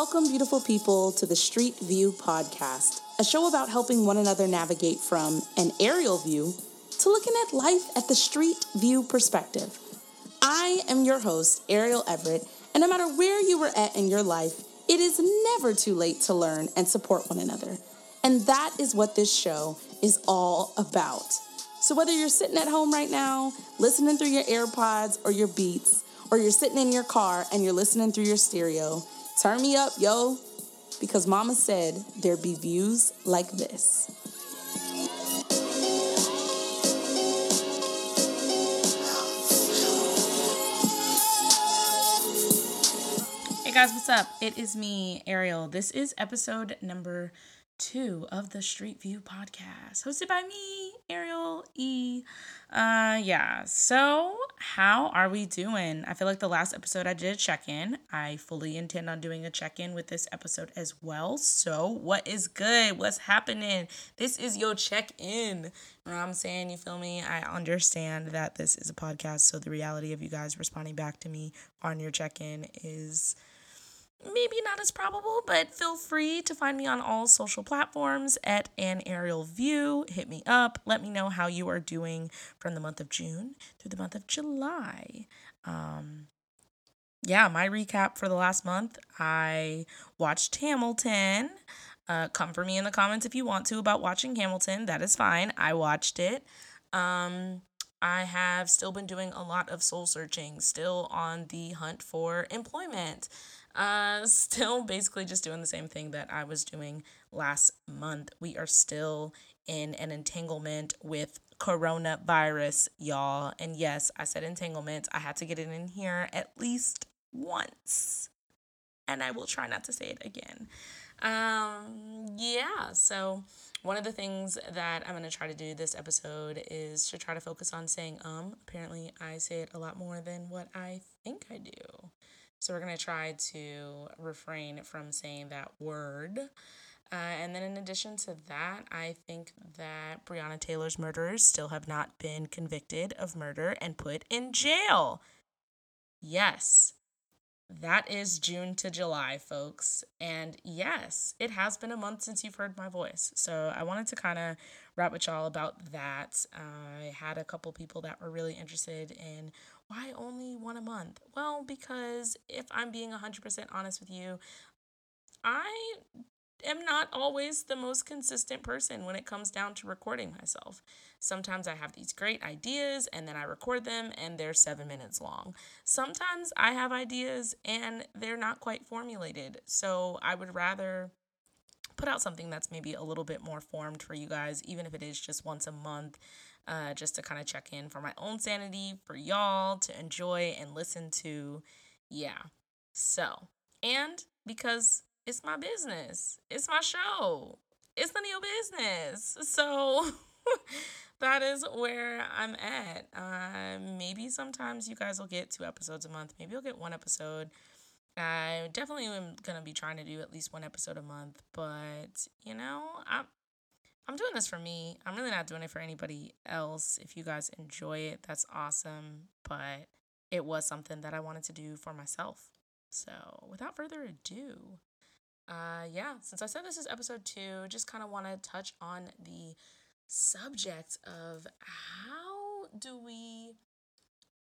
Welcome, beautiful people, to the Street View Podcast, a show about helping one another navigate from an aerial view to looking at life at the street view perspective. I am your host, Ariel Everett, and no matter where you were at in your life, it is never too late to learn and support one another. And that is what this show is all about. So, whether you're sitting at home right now, listening through your AirPods or your Beats, or you're sitting in your car and you're listening through your stereo, turn me up, yo, because mama said there'd be views like this. Hey guys, what's up? It is me, Ariel. This is episode number two of the Street View podcast, hosted by me, Ariel E. Uh, yeah. So, how are we doing? I feel like the last episode I did check in. I fully intend on doing a check in with this episode as well. So, what is good? What's happening? This is your check in. You know I'm saying? You feel me? I understand that this is a podcast, so the reality of you guys responding back to me on your check in is maybe not as probable, but feel free to find me on all social platforms at an aerial view. Hit me up. Let me know how you are doing from the month of June through the month of July. Um, yeah, my recap for the last month I watched Hamilton. Uh, come for me in the comments if you want to about watching Hamilton. That is fine. I watched it. Um, I have still been doing a lot of soul searching, still on the hunt for employment. Uh, still basically just doing the same thing that I was doing last month. We are still in an entanglement with coronavirus, y'all. And yes, I said entanglement. I had to get it in here at least once. And I will try not to say it again. Um, yeah, so one of the things that I'm going to try to do this episode is to try to focus on saying um. Apparently, I say it a lot more than what I think. So we're going to try to refrain from saying that word. Uh, and then, in addition to that, I think that Breonna Taylor's murderers still have not been convicted of murder and put in jail. Yes, that is June to July, folks. And yes, it has been a month since you've heard my voice. So I wanted to kind of rap with y'all about that. Uh, I had a couple people that were really interested in why only one a month? Well, because if I'm being 100% honest with you, I am not always the most consistent person when it comes down to recording myself. Sometimes I have these great ideas and then I record them and they're seven minutes long. Sometimes I have ideas and they're not quite formulated. So I would rather put out something that's maybe a little bit more formed for you guys, even if it is just once a month uh, just to kind of check in for my own sanity, for y'all to enjoy and listen to. Yeah. So, and because it's my business, it's my show, it's of your business. So, that is where I'm at. Uh, maybe sometimes you guys will get two episodes a month. Maybe you'll get one episode. I definitely am gonna be trying to do at least one episode a month, but you know, I'm I'm doing this for me. I'm really not doing it for anybody else. If you guys enjoy it, that's awesome. But it was something that I wanted to do for myself. So, without further ado, uh, yeah, since I said this is episode two, just kind of want to touch on the subject of how do we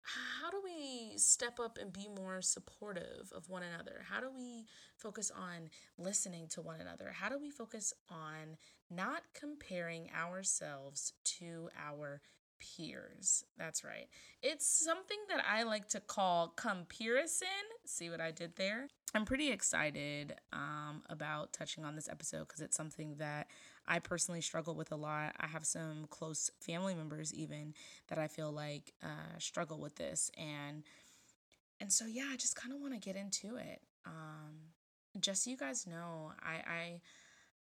how do we step up and be more supportive of one another? How do we focus on listening to one another? How do we focus on not comparing ourselves to our peers? That's right. It's something that I like to call comparison. See what I did there? I'm pretty excited um, about touching on this episode because it's something that I personally struggle with a lot. I have some close family members even that I feel like uh, struggle with this, and and so yeah, I just kind of want to get into it. Um, just so you guys know, I, I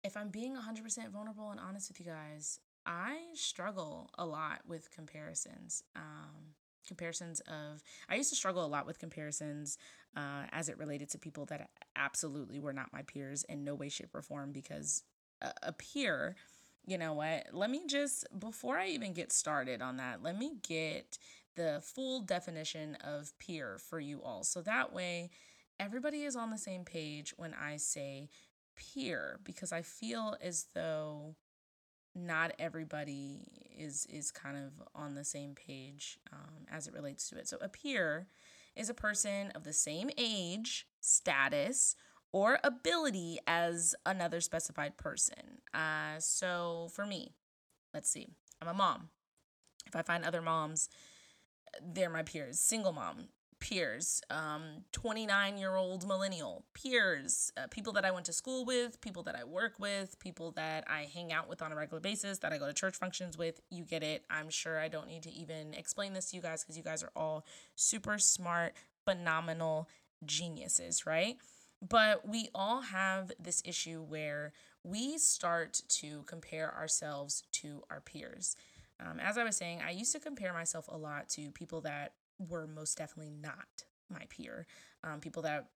if I'm being 100% vulnerable and honest with you guys, I struggle a lot with comparisons. Um, comparisons of I used to struggle a lot with comparisons uh, as it related to people that absolutely were not my peers in no way, shape, or form because a peer, you know what? Let me just, before I even get started on that, let me get the full definition of peer for you all. So that way, everybody is on the same page when I say peer because I feel as though not everybody is is kind of on the same page um, as it relates to it. So a peer is a person of the same age, status, or ability as another specified person. Uh, so for me, let's see, I'm a mom. If I find other moms, they're my peers. Single mom, peers, um, 29 year old millennial, peers, uh, people that I went to school with, people that I work with, people that I hang out with on a regular basis, that I go to church functions with. You get it. I'm sure I don't need to even explain this to you guys because you guys are all super smart, phenomenal geniuses, right? But we all have this issue where we start to compare ourselves to our peers. Um, as I was saying, I used to compare myself a lot to people that were most definitely not my peer um, people that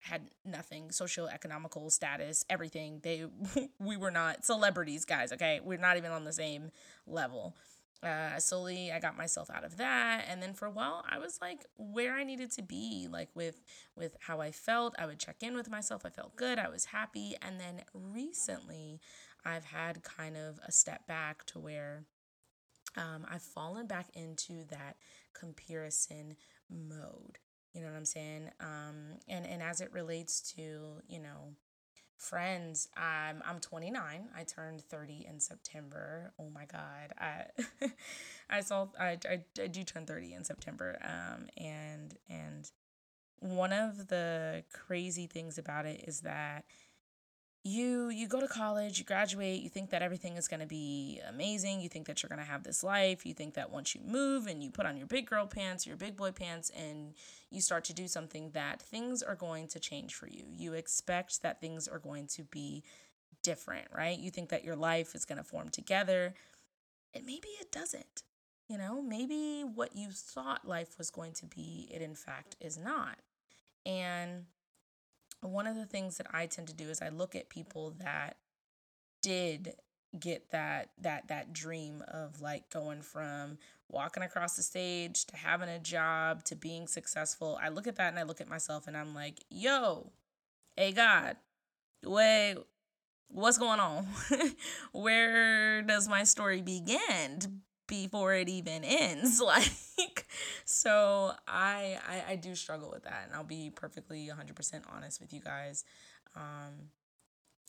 had nothing social, economical status everything. They we were not celebrities guys okay? We're not even on the same level uh, slowly i got myself out of that. And then for a while i was like where i needed to be like with with how i felt. I would check in with myself. I felt good. I was happy. And then recently i've had kind of a step back to where um, I've fallen back into that comparison mode. You know what I'm saying? Um, and and as it relates to you know friends, I'm I'm 29. I turned 30 in September. Oh my God, I I saw I, I I do turn 30 in September. Um, and and one of the crazy things about it is that you you go to college you graduate you think that everything is going to be amazing you think that you're going to have this life you think that once you move and you put on your big girl pants your big boy pants and you start to do something that things are going to change for you. You expect that things are going to be different right? You think that your life is going to form together and maybe it doesn't you know? Maybe what you thought life was going to be it in fact is not. And one of the things that I tend to do is I look at people that did get that that that dream of like going from walking across the stage to having a job to being successful. I look at that and I look at myself and I'm like, "Yo, hey God, wait, what's going on? Where does my story begin before it even ends like so I, I i do struggle with that and i'll be perfectly 100% honest with you guys um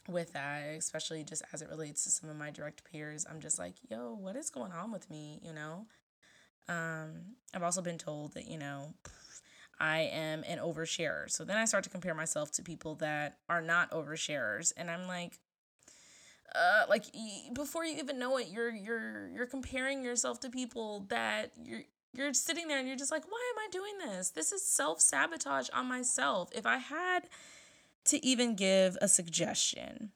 with that especially just as it relates to some of my direct peers i'm just like yo what is going on with me you know um i've also been told that you know I am an oversharer. So then I start to compare myself to people that are not oversharers. And I'm like, uh, like before you even know it, you're you're you're comparing yourself to people that you're you're sitting there and you're just like, why am I doing this? This is self sabotage on myself. If I had to even give a suggestion,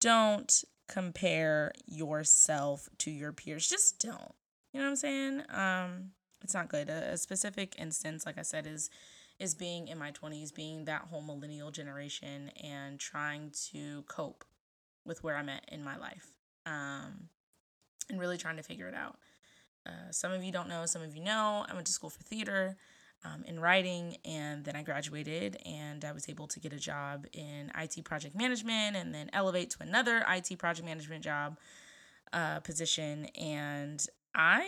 don't compare yourself to your peers. Just don't. You know what I'm saying? Um, it's not good. A, a specific instance, like I said, is is being in my 20s, being that whole millennial generation and trying to cope with where I'm at in my life um, and really trying to figure it out. Uh, some of you don't know, some of you know. I went to school for theater um, in writing, and then I graduated and I was able to get a job in IT project management and then elevate to another IT project management job uh, position. And I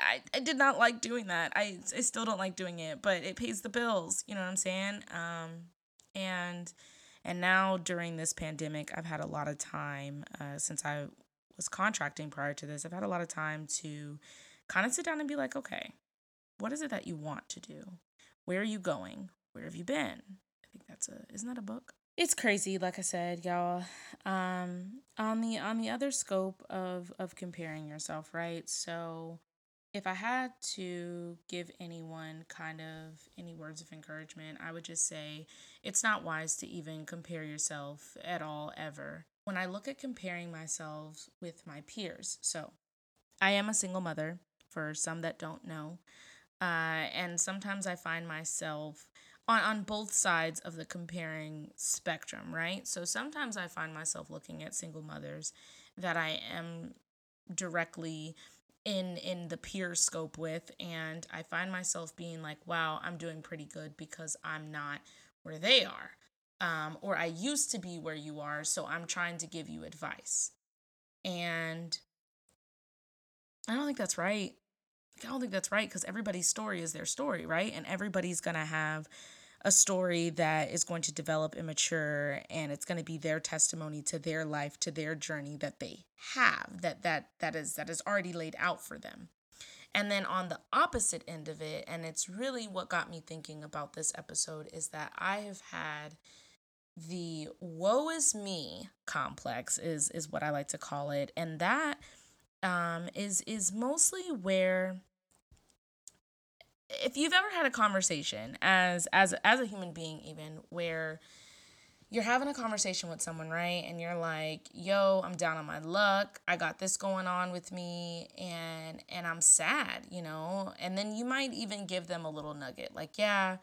I, I did not like doing that. I, I still don't like doing it, but it pays the bills. You know what I'm saying? Um, and and now during this pandemic, I've had a lot of time uh, since I was contracting prior to this. I've had a lot of time to kind of sit down and be like, okay, what is it that you want to do? Where are you going? Where have you been? I think that's a isn't that a book? It's crazy, like I said, y'all. Um, on the on the other scope of of comparing yourself, right? So if I had to give anyone kind of any words of encouragement, I would just say it's not wise to even compare yourself at all, ever. When I look at comparing myself with my peers, so I am a single mother for some that don't know. Uh, and sometimes I find myself on, on both sides of the comparing spectrum, right? So sometimes I find myself looking at single mothers that I am directly in in the peer scope with and I find myself being like, wow, I'm doing pretty good because I'm not where they are. Um, or I used to be where you are, so I'm trying to give you advice. And I don't think that's right. I don't think that's right because everybody's story is their story, right? And everybody's gonna have a story that is going to develop and mature and it's going to be their testimony to their life to their journey that they have that that that is that is already laid out for them. And then on the opposite end of it and it's really what got me thinking about this episode is that i have had the woe is me complex is is what i like to call it. And that um is is mostly where if you've ever had a conversation as as as a human being even where you're having a conversation with someone right? And you're like yo i'm down on my luck. I got this going on with me and and i'm sad you know? And then you might even give them a little nugget like yeah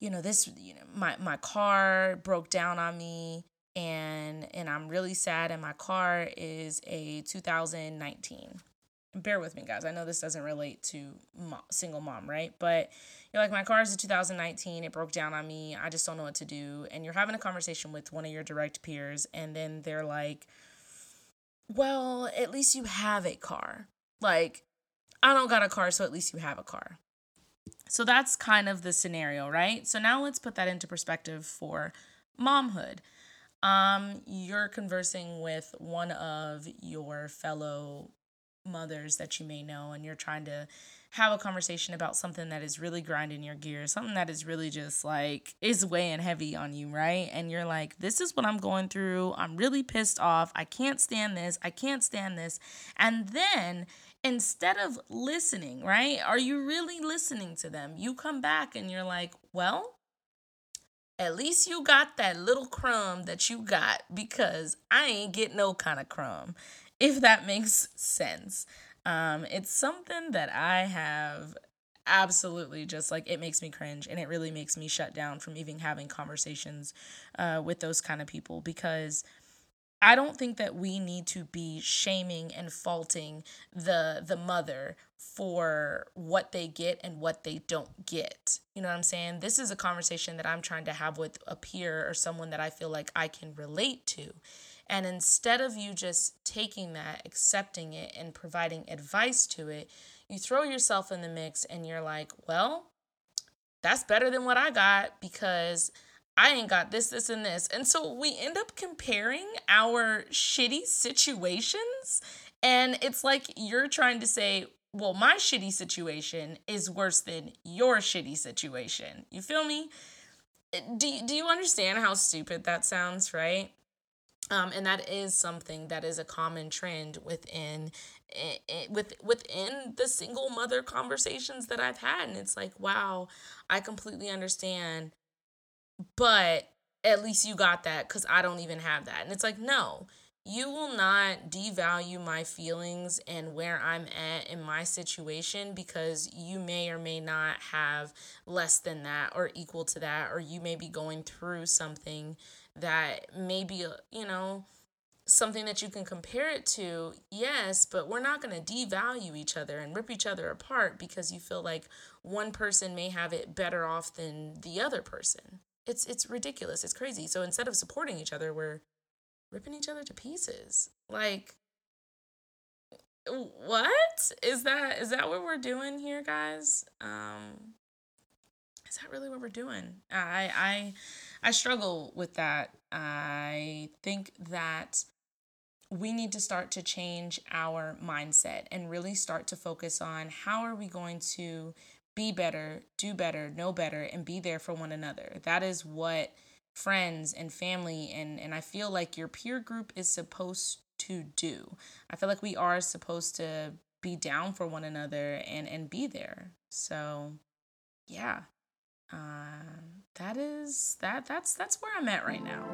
you know this you know my my car broke down on me and and i'm really sad and my car is a 2019 bear with me guys. I know this doesn't relate to single mom right? But you're like my car is a 2019 it broke down on me. I just don't know what to do. And you're having a conversation with one of your direct peers and then they're like well at least you have a car. Like i don't got a car so at least you have a car. So that's kind of the scenario right? So now let's put that into perspective for momhood. Um, you're conversing with one of your fellow mothers that you may know and you're trying to have a conversation about something that is really grinding your gears, something that is really just like is weighing heavy on you, right? And you're like, this is what I'm going through. I'm really pissed off. I can't stand this. I can't stand this. And then instead of listening, right? Are you really listening to them? You come back and you're like, well, at least you got that little crumb that you got because I ain't get no kind of crumb if that makes sense. Um, it's something that I have absolutely just like it makes me cringe and it really makes me shut down from even having conversations uh, with those kind of people because I don't think that we need to be shaming and faulting the the mother for what they get and what they don't get. You know what I'm saying? This is a conversation that I'm trying to have with a peer or someone that I feel like I can relate to. And instead of you just taking that, accepting it, and providing advice to it, you throw yourself in the mix and you're like, well, that's better than what I got because I ain't got this, this, and this. And so we end up comparing our shitty situations. And it's like you're trying to say, well, my shitty situation is worse than your shitty situation. You feel me? Eh, do, do you understand how stupid that sounds, right? Um, and that is something that is a common trend within it, eh, eh, with within the single mother conversations that I've had. And it's like wow I completely understand. But at least you got that cuz I don't even have that. And it's like no you will not devalue my feelings and where I'm at in my situation because you may or may not have less than that or equal to that or you may be going through something that maybe, uh, you know, something that you can compare it to, yes, but we're not going to devalue each other and rip each other apart because you feel like one person may have it better off than the other person. It's it's ridiculous. It's crazy. So instead of supporting each other, we're ripping each other to pieces. Like what? Is that is that what we're doing here, guys? Um is that really what we're doing? I I I struggle with that. I think that we need to start to change our mindset and really start to focus on how are we going to be better, do better, know better and be there for one another. That is what friends and family and and I feel like your peer group is supposed to do. I feel like we are supposed to be down for one another and and be there. So, yeah uh, that is that that's that's where I'm at right now.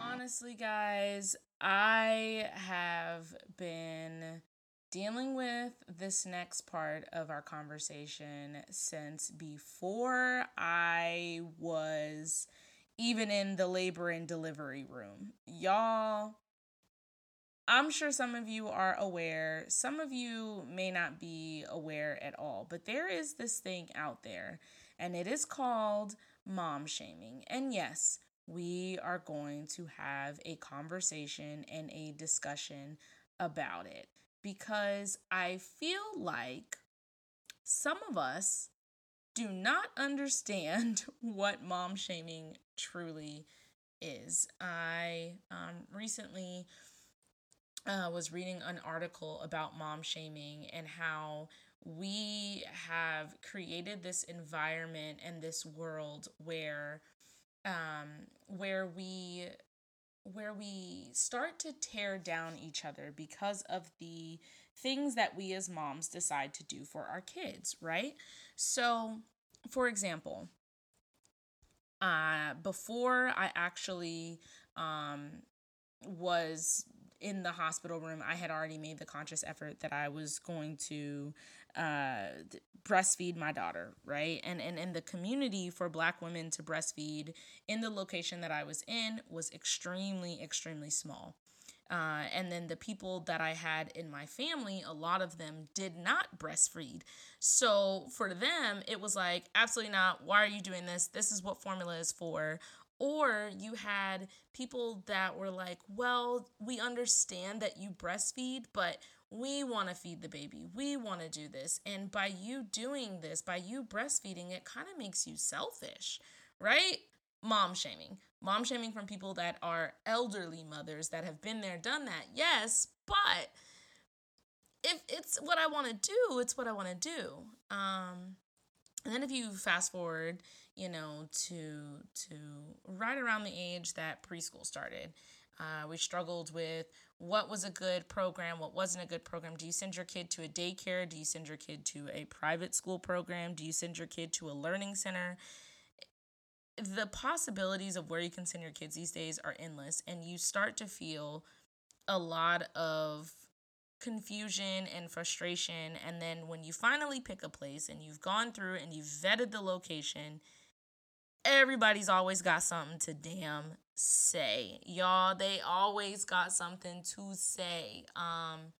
Honestly, guys, I have been dealing with this next part of our conversation since before I was even in the labor and delivery room. Y'all, I'm sure some of you are aware, some of you may not be aware at all, but there is this thing out there, and it is called mom shaming. And yes, we are going to have a conversation and a discussion about it because I feel like some of us do not understand what mom shaming truly is. I um, recently uh, was reading an article about mom shaming and how we have created this environment and this world where um, where we where we start to tear down each other because of the things that we as moms decide to do for our kids, right? So, for example, uh, before I actually um, was in the hospital room, I had already made the conscious effort that I was going to uh, breastfeed my daughter, right? And, and and the community for Black women to breastfeed in the location that I was in was extremely extremely small. Uh, and then the people that I had in my family, a lot of them did not breastfeed. So for them, it was like, absolutely not. Why are you doing this? This is what formula is for. Or you had people that were like, well, we understand that you breastfeed, but we want to feed the baby. We want to do this. And by you doing this, by you breastfeeding, it kind of makes you selfish, right? Mom shaming. Mom shaming from people that are elderly mothers that have been there, done that. Yes, but if it's what I want to do, it's what I want to do. Um, and then if you fast forward, you know, to to right around the age that preschool started, uh, we struggled with what was a good program, what wasn't a good program. Do you send your kid to a daycare? Do you send your kid to a private school program? Do you send your kid to a learning center? The possibilities of where you can send your kids these days are endless, and you start to feel a lot of confusion and frustration. And then when you finally pick a place and you've gone through and you've vetted the location, everybody's always got something to damn say. Y'all, they always got something to say. Um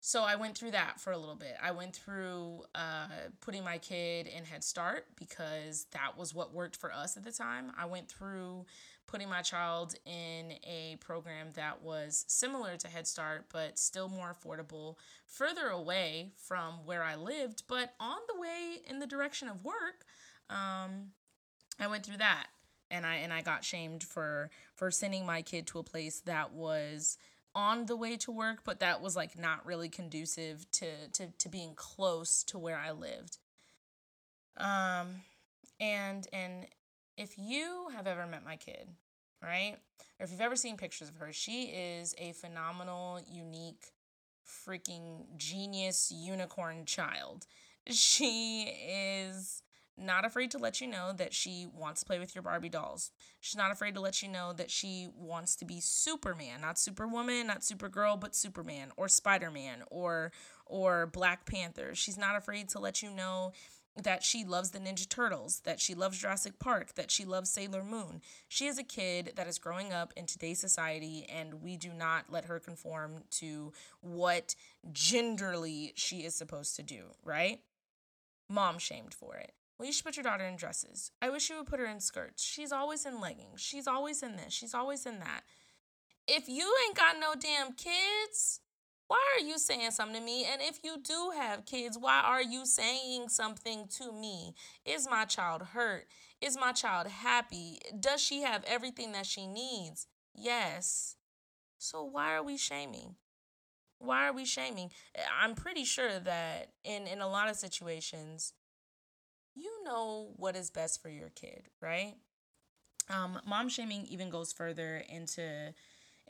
so I went through that for a little bit. I went through uh, putting my kid in Head Start because that was what worked for us at the time. I went through putting my child in a program that was similar to Head Start, but still more affordable, further away from where I lived, but on the way in the direction of work. Um, I went through that and I and I got shamed for for sending my kid to a place that was on the way to work but that was like not really conducive to to to being close to where I lived. Um and and if you have ever met my kid, right? Or if you've ever seen pictures of her, she is a phenomenal, unique, freaking genius unicorn child. She is not afraid to let you know that she wants to play with your Barbie dolls. She's not afraid to let you know that she wants to be Superman, not Superwoman, not Supergirl, but Superman or Spider-Man or or Black Panther. She's not afraid to let you know that she loves the Ninja Turtles, that she loves Jurassic Park, that she loves Sailor Moon. She is a kid that is growing up in today's society, and we do not let her conform to what genderly she is supposed to do, right? Mom shamed for it. Well, you should put your daughter in dresses. I wish you would put her in skirts. She's always in leggings. She's always in this. She's always in that. If you ain't got no damn kids, why are you saying something to me? And if you do have kids, why are you saying something to me? Is my child hurt? Is my child happy? Does she have everything that she needs? Yes. So why are we shaming? Why are we shaming? Eh, I'm pretty sure that in in a lot of situations you know what is best for your kid, right? Um, mom shaming even goes further into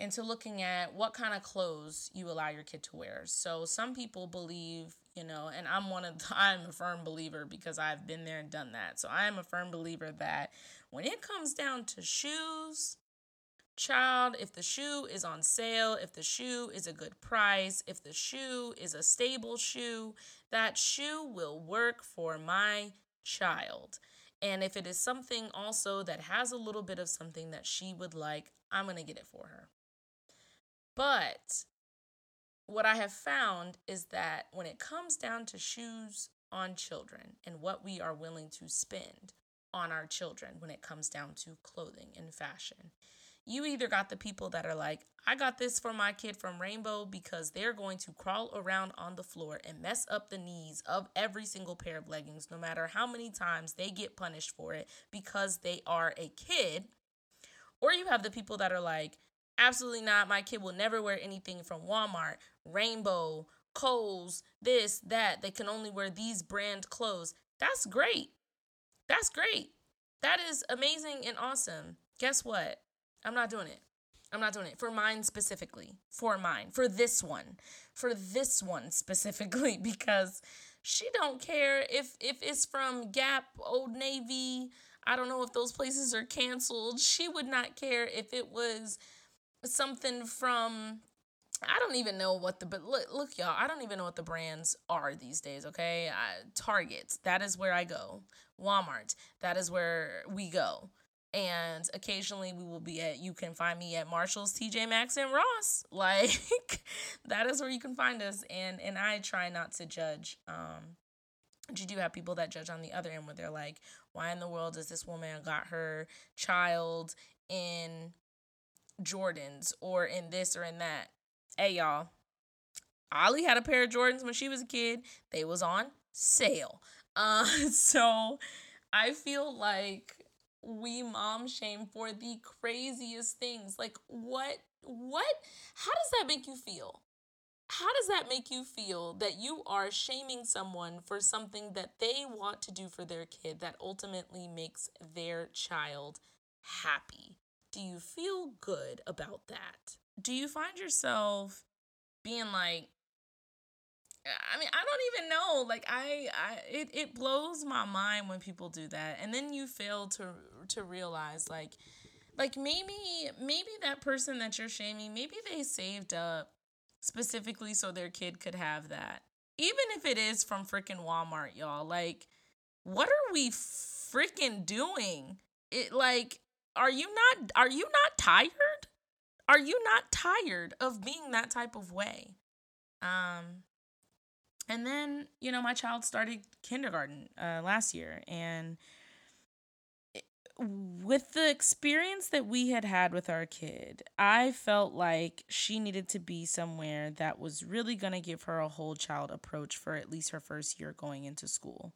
into looking at what kind of clothes you allow your kid to wear. So some people believe, you know, and I'm one of the, I'm a firm believer because I've been there and done that. So I'm a firm believer that when it comes down to shoes, child, if the shoe is on sale, if the shoe is a good price, if the shoe is a stable shoe, that shoe will work for my child. And if it is something also that has a little bit of something that she would like, I'm going to get it for her. But what I have found is that when it comes down to shoes on children and what we are willing to spend on our children when it comes down to clothing and fashion, you either got the people that are like, I got this for my kid from Rainbow because they're going to crawl around on the floor and mess up the knees of every single pair of leggings, no matter how many times they get punished for it because they are a kid. Or you have the people that are like, absolutely not. My kid will never wear anything from Walmart, Rainbow, Kohl's, this, that. They can only wear these brand clothes. That's great. That's great. That is amazing and awesome. Guess what? I'm not doing it. I'm not doing it for mine specifically. For mine. For this one. For this one specifically because she don't care if if it's from Gap, Old Navy. I don't know if those places are canceled. She would not care if it was something from I don't even know what the but look look y'all, I don't even know what the brands are these days, okay? I, Target, that is where I go. Walmart, that is where we go and occasionally we will be at you can find me at Marshalls, TJ Maxx and Ross. Like that is where you can find us and and I try not to judge um you do have people that judge on the other end where they're like, why in the world does this woman got her child in Jordans or in this or in that? Hey y'all, Ollie had a pair of Jordans when she was a kid. They was on sale. Uh, so I feel like we mom shame for the craziest things. Like what what how does that make you feel? How does that make you feel that you are shaming someone for something that they want to do for their kid that ultimately makes their child happy? Do you feel good about that? Do you find yourself being like, I mean, I don't even know. Like I, I it, it blows my mind when people do that. And then you fail to to realize like like maybe maybe that person that you're shaming, maybe they saved up specifically so their kid could have that. Even if it is from freaking Walmart, y'all. Like what are we freaking doing? It like are you not are you not tired? Are you not tired of being that type of way? Um and then, you know, my child started kindergarten uh, last year. And with the experience that we had had with our kid, I felt like she needed to be somewhere that was really going to give her a whole child approach for at least her first year going into school.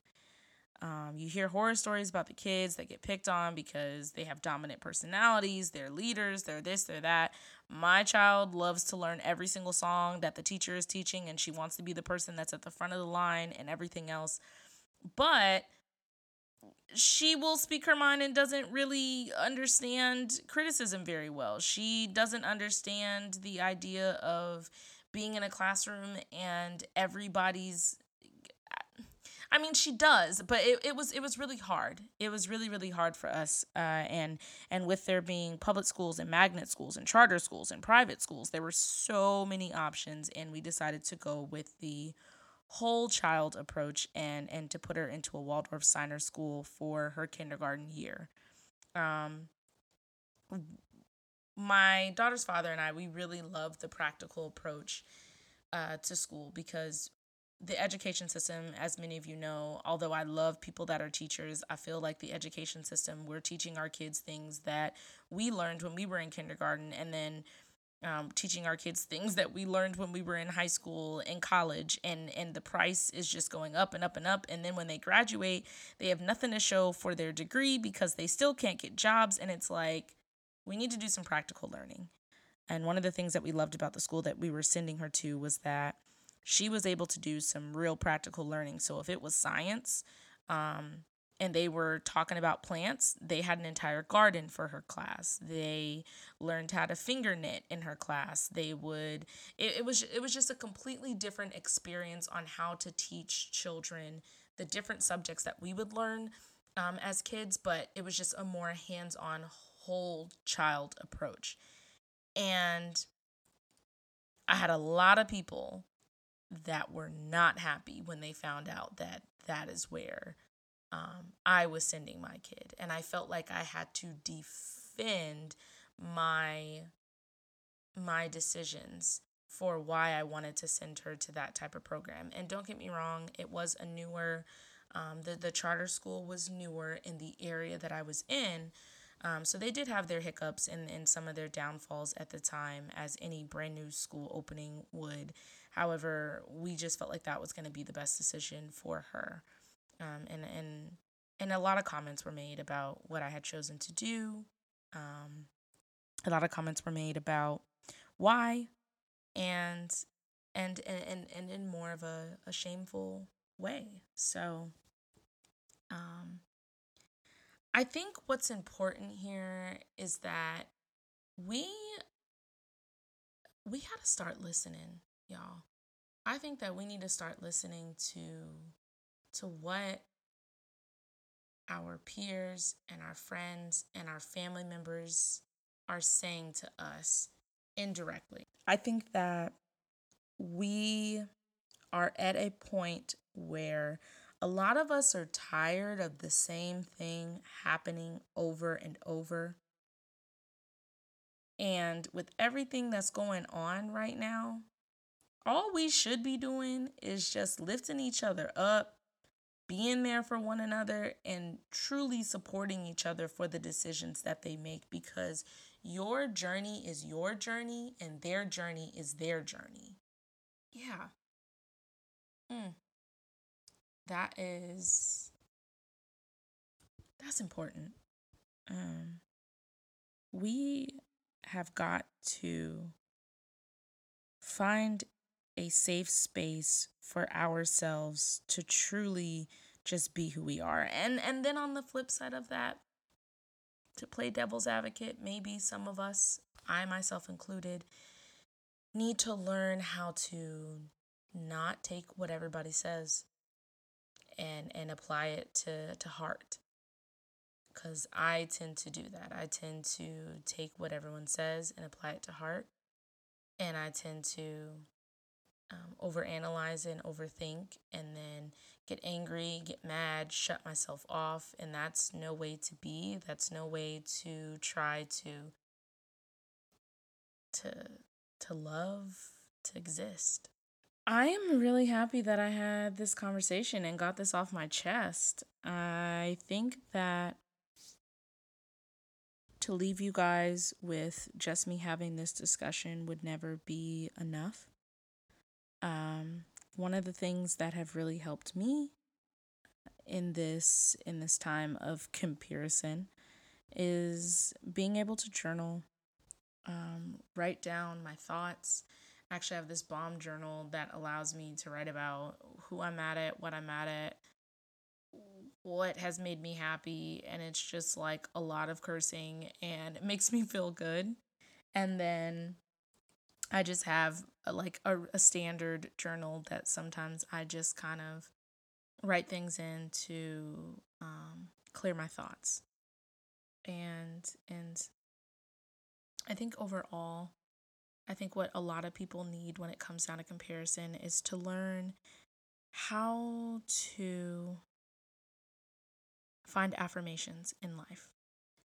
Um, you hear horror stories about the kids that get picked on because they have dominant personalities, they're leaders, they're this, they're that. My child loves to learn every single song that the teacher is teaching, and she wants to be the person that's at the front of the line and everything else. But she will speak her mind and doesn't really understand criticism very well. She doesn't understand the idea of being in a classroom and everybody's I mean, she does, but it, it was it was really hard. It was really really hard for us, uh, and and with there being public schools and magnet schools and charter schools and private schools, there were so many options, and we decided to go with the whole child approach and and to put her into a Waldorf Steiner school for her kindergarten year. Um, my daughter's father and I, we really love the practical approach uh, to school because the education system, as many of you know, although I love people that are teachers, I feel like the education system, we're teaching our kids things that we learned when we were in kindergarten and then um, teaching our kids things that we learned when we were in high school and college. And and the price is just going up and up and up. And then when they graduate they have nothing to show for their degree because they still can't get jobs. And it's like we need to do some practical learning. And one of the things that we loved about the school that we were sending her to was that she was able to do some real practical learning. So if it was science, um, and they were talking about plants, they had an entire garden for her class. They learned how to finger knit in her class. They would it, it was it was just a completely different experience on how to teach children the different subjects that we would learn um, as kids, but it was just a more hands-on whole child approach. And I had a lot of people that were not happy when they found out that that is where um, I was sending my kid. And I felt like I had to defend my my decisions for why I wanted to send her to that type of program. And don't get me wrong, it was a newer um, the, the charter school was newer in the area that I was in. Um, so they did have their hiccups and, and some of their downfalls at the time, as any brand new school opening would. However, we just felt like that was going to be the best decision for her. Um, and, and, and a lot of comments were made about what I had chosen to do. Um, a lot of comments were made about why and and and and in more of a, a shameful way. So um I think what's important here is that we we got to start listening, y'all. I think that we need to start listening to to what our peers and our friends and our family members are saying to us indirectly. I think that we are at a point where a lot of us are tired of the same thing happening over and over. And with everything that's going on right now, all we should be doing is just lifting each other up, being there for one another, and truly supporting each other for the decisions that they make because your journey is your journey and their journey is their journey. Yeah. Mm. That is that's important. Um we have got to find a safe space for ourselves to truly just be who we are. And and then on the flip side of that, to play devil's advocate, maybe some of us, I myself included, need to learn how to not take what everybody says and and apply it to to heart. Because i tend to do that. I tend to take what everyone says and apply it to heart. And i tend to um, overanalyze and overthink and then get angry get mad shut myself off and that's no way to be that's no way to try to to to love to exist I am really happy that I had this conversation and got this off my chest. I think that to leave you guys with just me having this discussion would never be enough. Um, one of the things that have really helped me in this in this time of comparison is being able to journal, um, write down my thoughts actually I have this bomb journal that allows me to write about who I'm at it, what I'm at it, what has made me happy. And it's just like a lot of cursing and it makes me feel good. And then I just have a, like a, a standard journal that sometimes I just kind of write things in to um, clear my thoughts. And and I think overall I think what a lot of people need when it comes down to comparison is to learn how to find affirmations in life.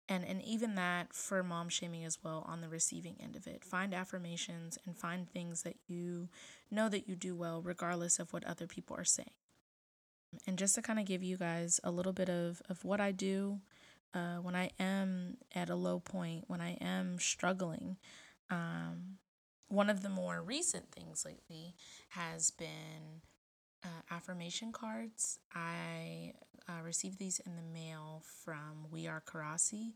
And and even that for mom shaming as well on the receiving end of it. Find affirmations and find things that you know that you do well regardless of what other people are saying. And just to kind of give you guys a little bit of, of what I do uh, when I am at a low point, when I am struggling, um, one of the more recent things lately has been uh, affirmation cards. I uh, received these in the mail from We Are Karasi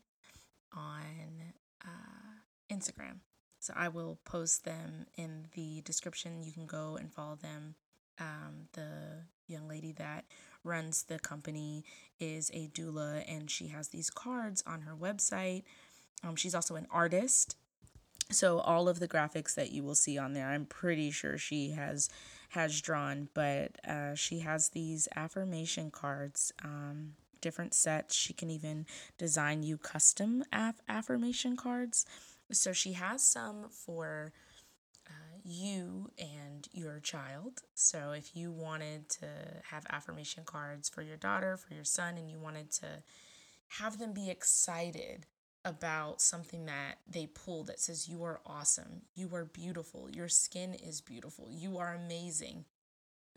on uh, Instagram. So I will post them in the description. You can go and follow them. Um, the young lady that runs the company is a doula, and she has these cards on her website. Um, she's also an artist, so all of the graphics that you will see on there i'm pretty sure she has has drawn but uh, she has these affirmation cards um, different sets she can even design you custom aff- affirmation cards So she has some for uh, you and your child. So if you wanted to have affirmation cards for your daughter, for your son, and you wanted to have them be excited about something that they pull that says, You are awesome, you are beautiful, your skin is beautiful, you are amazing.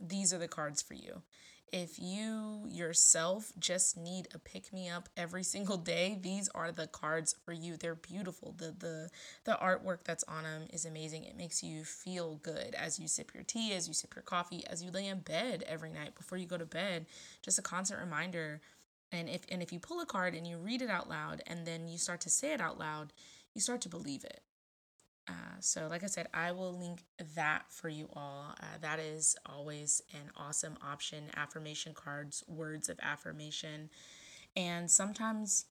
These are the cards for you. If you yourself just need a pick me up every single day, these are the cards for you. They're beautiful. The the the artwork that's on them is amazing. It makes you feel good as you sip your tea, as you sip your coffee, as you lay in bed every night before you go to bed. Just a constant reminder and if and if you pull a card and you read it out loud and then you start to say it out loud, you start to believe it. Uh, so, like I said, I will link that for you all. Uh, that is always an awesome option. Affirmation cards, words of affirmation. And sometimes,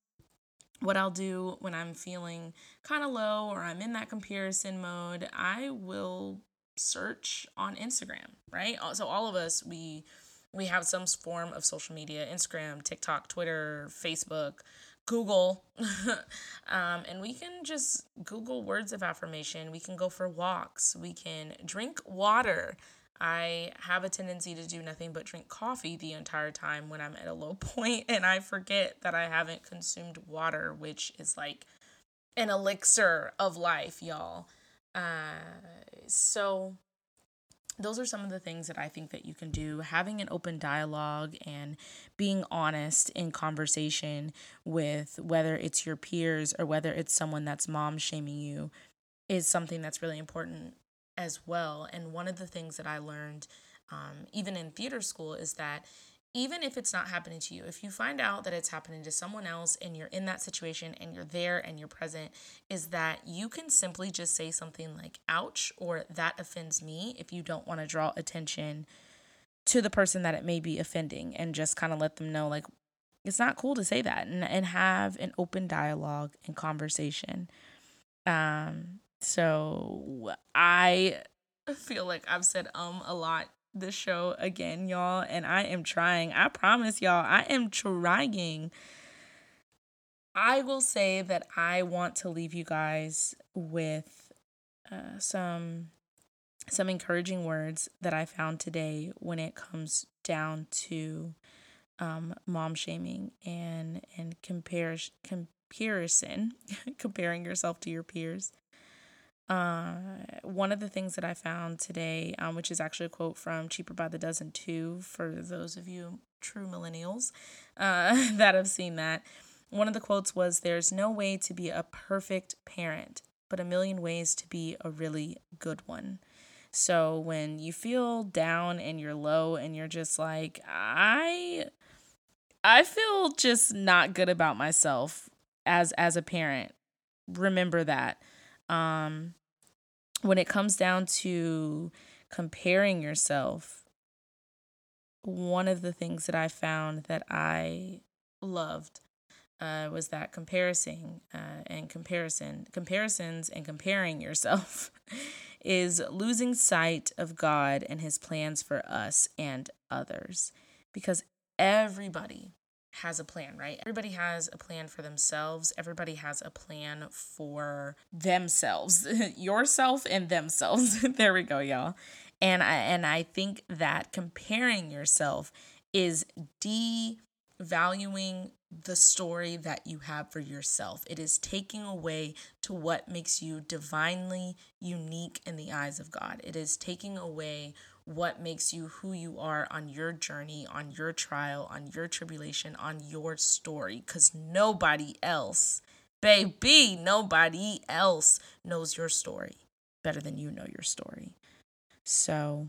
what I'll do when I'm feeling kind of low or I'm in that comparison mode, I will search on Instagram, right? So, all of us, we we have some form of social media Instagram, TikTok, Twitter, Facebook, Google. um, and we can just Google words of affirmation. We can go for walks. We can drink water. I have a tendency to do nothing but drink coffee the entire time when I'm at a low point, and I forget that I haven't consumed water, which is like an elixir of life, y'all. Uh, so those are some of the things that I think that you can do. Having an open dialogue and being honest in conversation with whether it's your peers or whether it's someone that's mom shaming you is something that's really important as well. And one of the things that I learned, um, even in theater school, is that even if it's not happening to you, if you find out that it's happening to someone else and you're in that situation and you're there and you're present, is that you can simply just say something like, ouch, or that offends me if you don't want to draw attention to the person that it may be offending and just kind of let them know, like, it's not cool to say that and, and have an open dialogue and conversation. Um, so I feel like I've said um a lot the show again, y'all, and I am trying. I promise y'all, I am trying. I will say that I want to leave you guys with uh, some some encouraging words that I found today when it comes down to um, mom shaming and and comparison, comparing yourself to your peers. Uh, one of the things that I found today, um, which is actually a quote from Cheaper by the Dozen 2, for those of you true millennials uh, that have seen that, one of the quotes was There's no way to be a perfect parent, but a million ways to be a really good one. So when you feel down and you're low and you're just like, I. I feel just not good about myself as as a parent. Remember that. Um when it comes down to comparing yourself, one of the things that I found that I loved uh, was that comparison uh, and comparison, comparisons and comparing yourself is losing sight of God and his plans for us and others. Because everybody, has a plan, right? Everybody has a plan for themselves. Everybody has a plan for themselves, yourself and themselves. there we go, y'all. And I and I think that comparing yourself is devaluing the story that you have for yourself. It is taking away to what makes you divinely unique in the eyes of God. It is taking away what makes you who you are on your journey, on your trial, on your tribulation, on your story. Because nobody else, baby, nobody else knows your story better than you know your story. So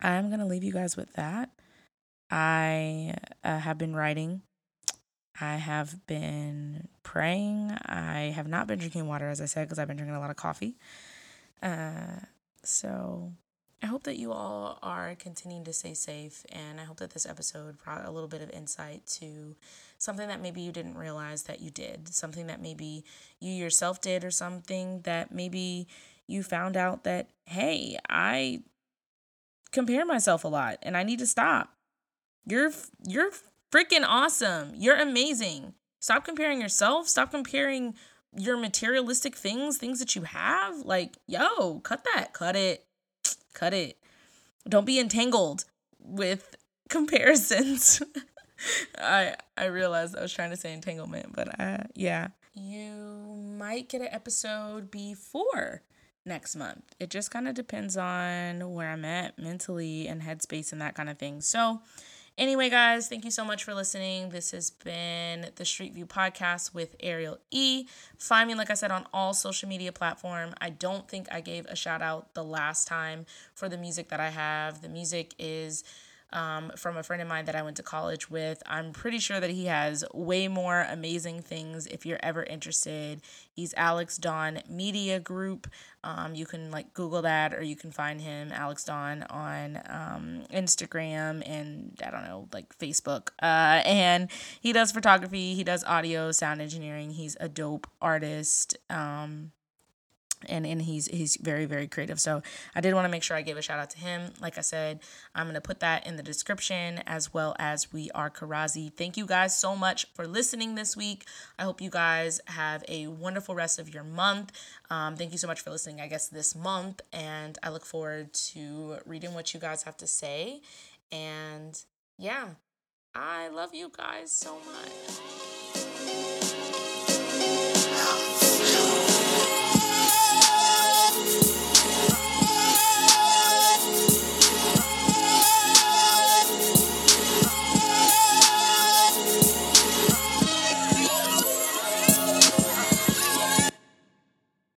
I'm going to leave you guys with that. I uh, have been writing. I have been praying. I have not been drinking water, as I said, because I've been drinking a lot of coffee. Uh, so I hope that you all are continuing to stay safe, and I hope that this episode brought a little bit of insight to something that maybe you didn't realize that you did, something that maybe you yourself did, or something that maybe you found out that, hey, I compare myself a lot and I need to stop. You're you're freaking awesome. You're amazing. Stop comparing yourself. Stop comparing your materialistic things, things that you have, like, yo, cut that, cut it, cut it. Don't be entangled with comparisons. I I realized I was trying to say entanglement, but uh yeah. You might get an episode before next month. It just kind of depends on where I'm at mentally and headspace and that kind of thing. So, anyway, guys, thank you so much for listening. This has been the Street View podcast with Ariel E. Find me, like I said, on all social media platform. I don't think I gave a shout out the last time for the music that I have. The music is um, from a friend of mine that I went to college with. I'm pretty sure that he has way more amazing things if you're ever interested. He's Alex Dawn Media Group. Um, you can like Google that or you can find him, Alex Dawn, on um, Instagram and I don't know, like Facebook. Uh, and he does photography, he does audio, sound engineering. He's a dope artist. Um, and and he's he's very very creative. So i did want to make sure i gave a shout out to him. Like i said i'm going to put that in the description as well as we are karazi. Thank you guys so much for listening this week. I hope you guys have a wonderful rest of your month. Um, thank you so much for listening i guess this month and i look forward to reading what you guys have to say. And yeah i love you guys so much